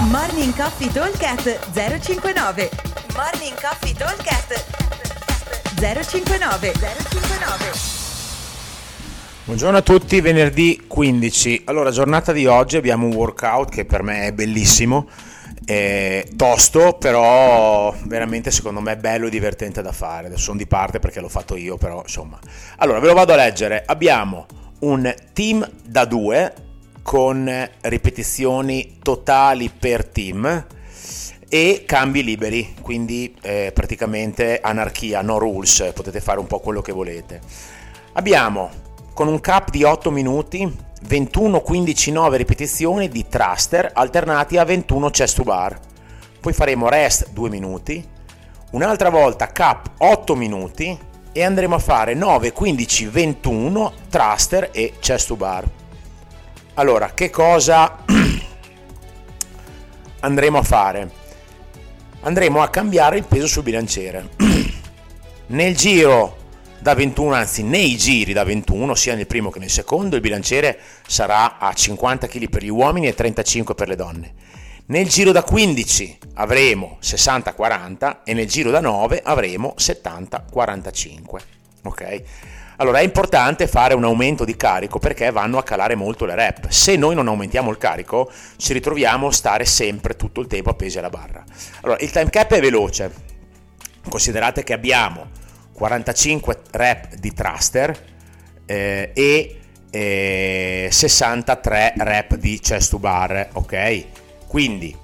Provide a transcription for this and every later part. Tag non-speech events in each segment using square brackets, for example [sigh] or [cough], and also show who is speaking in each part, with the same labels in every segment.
Speaker 1: Morning Coffee Talkcast 059 Morning Coffee Talkcast 059 059
Speaker 2: Buongiorno a tutti, venerdì 15. Allora, giornata di oggi abbiamo un workout che per me è bellissimo, è tosto, però veramente secondo me è bello e divertente da fare. Adesso sono di parte perché l'ho fatto io, però insomma. Allora, ve lo vado a leggere. Abbiamo un team da due con ripetizioni totali per team e cambi liberi, quindi eh, praticamente anarchia, no rules, potete fare un po' quello che volete. Abbiamo con un cap di 8 minuti 21 15 9 ripetizioni di thruster alternati a 21 chest to bar. Poi faremo rest 2 minuti, un'altra volta cap 8 minuti e andremo a fare 9 15 21 thruster e chest to bar. Allora, che cosa [clears throat] andremo a fare? Andremo a cambiare il peso sul bilanciere. [clears throat] Nel giro da 21, anzi nei giri da 21, sia nel primo che nel secondo, il bilanciere sarà a 50 kg per gli uomini e 35 per le donne. Nel giro da 15 avremo 60-40 e nel giro da 9 avremo 70-45. Ok? Allora è importante fare un aumento di carico perché vanno a calare molto le rep. Se noi non aumentiamo il carico, ci ritroviamo a stare sempre tutto il tempo appesi alla barra. Allora, il time cap è veloce. Considerate che abbiamo 45 rep di thruster eh, e eh, 63 rep di chest to bar, ok? Quindi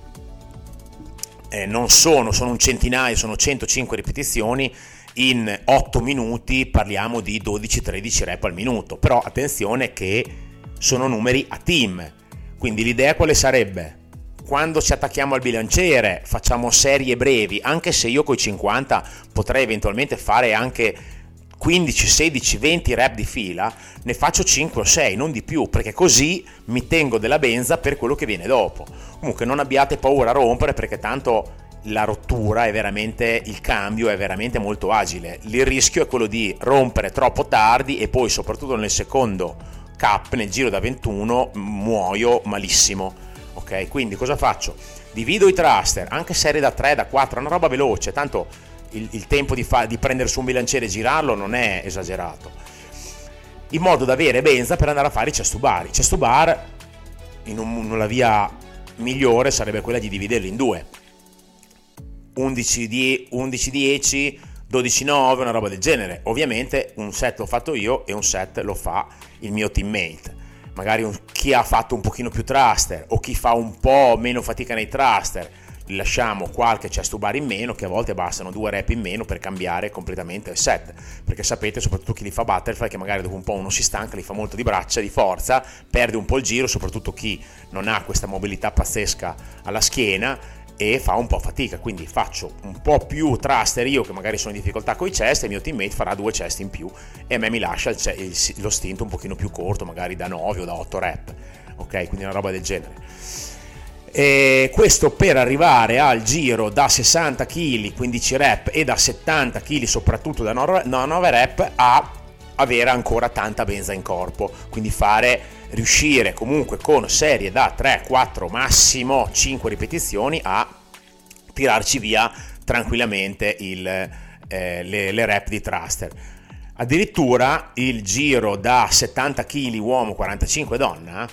Speaker 2: eh, non sono, sono un centinaio, sono 105 ripetizioni in 8 minuti parliamo di 12-13 rep al minuto, però attenzione che sono numeri a team, quindi l'idea quale sarebbe? Quando ci attacchiamo al bilanciere facciamo serie brevi, anche se io con i 50 potrei eventualmente fare anche 15, 16, 20 rep di fila, ne faccio 5 o 6, non di più, perché così mi tengo della benza per quello che viene dopo. Comunque non abbiate paura a rompere perché tanto la rottura è veramente il cambio è veramente molto agile. Il rischio è quello di rompere troppo tardi e poi soprattutto nel secondo cap nel giro da 21 muoio malissimo. Ok, quindi cosa faccio? Divido i thruster, anche serie da 3, da 4, una roba veloce, tanto il, il tempo di, fa, di prendere su un bilanciere e girarlo non è esagerato. In modo da avere benza per andare a fare i chest to bar. I chest to bar in, un, in una via migliore sarebbe quella di dividerli in due 11-10, 12-9, una roba del genere. Ovviamente un set l'ho fatto io e un set lo fa il mio teammate. Magari un, chi ha fatto un pochino più thruster o chi fa un po' meno fatica nei thruster, lasciamo qualche chest bar in meno che a volte bastano due rep in meno per cambiare completamente il set perché sapete soprattutto chi li fa butterfly che magari dopo un po' uno si stanca li fa molto di braccia di forza perde un po' il giro soprattutto chi non ha questa mobilità pazzesca alla schiena e fa un po' fatica, quindi faccio un po' più thruster io che magari sono in difficoltà con i chest e il mio teammate farà due chest in più e a me mi lascia il, il, lo stint un pochino più corto, magari da 9 o da 8 rep, ok? Quindi una roba del genere. E questo per arrivare al giro da 60 kg, 15 rep e da 70 kg, soprattutto da 9 rep, a avere ancora tanta benza in corpo, quindi fare riuscire comunque con serie da 3, 4, massimo 5 ripetizioni a tirarci via tranquillamente il, eh, le, le rep di thruster. Addirittura il giro da 70 kg uomo, 45 donna,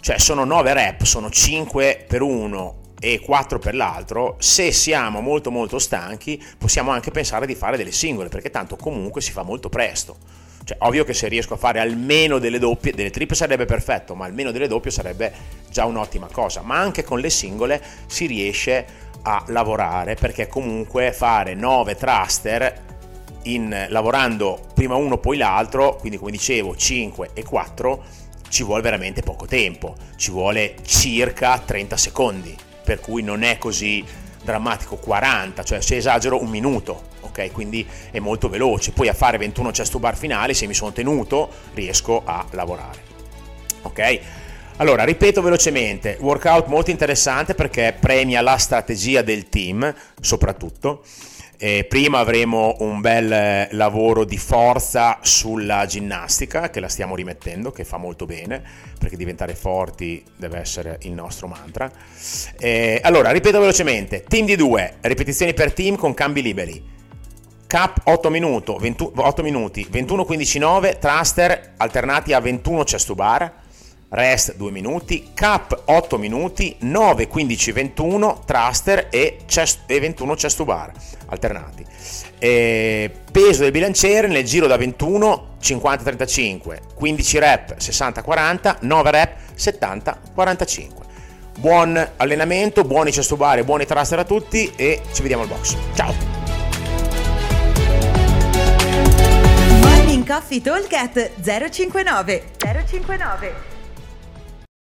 Speaker 2: cioè sono 9 rep, sono 5 per uno e 4 per l'altro, se siamo molto molto stanchi possiamo anche pensare di fare delle singole, perché tanto comunque si fa molto presto. Cioè, ovvio che se riesco a fare almeno delle doppie, delle triple sarebbe perfetto, ma almeno delle doppie sarebbe già un'ottima cosa. Ma anche con le singole si riesce a lavorare perché comunque fare 9 thruster in, lavorando prima uno poi l'altro, quindi come dicevo 5 e 4, ci vuole veramente poco tempo, ci vuole circa 30 secondi, per cui non è così drammatico 40, cioè se esagero un minuto, ok? Quindi è molto veloce. Poi a fare 21 chest bar finali, se mi sono tenuto, riesco a lavorare. Ok? Allora, ripeto velocemente, workout molto interessante perché premia la strategia del team, soprattutto, E prima avremo un bel lavoro di forza sulla ginnastica che la stiamo rimettendo, che fa molto bene, perché diventare forti deve essere il nostro mantra. E allora, ripeto velocemente, team di due, ripetizioni per team con cambi liberi. Cap 8, minuto, 20, 8 minuti, 21-15-9, thruster alternati a 21 chest to bar rest 2 minuti, cap 8 minuti, 9, 15, 21, thruster e, chest, e 21 chest to bar alternati. E peso del bilanciere nel giro da 21, 50, 35, 15 rep, 60, 40, 9 rep, 70, 45. Buon allenamento, buoni chest to bar e buoni thruster a tutti e ci vediamo al box. Ciao!
Speaker 1: Coffee Talk 059 059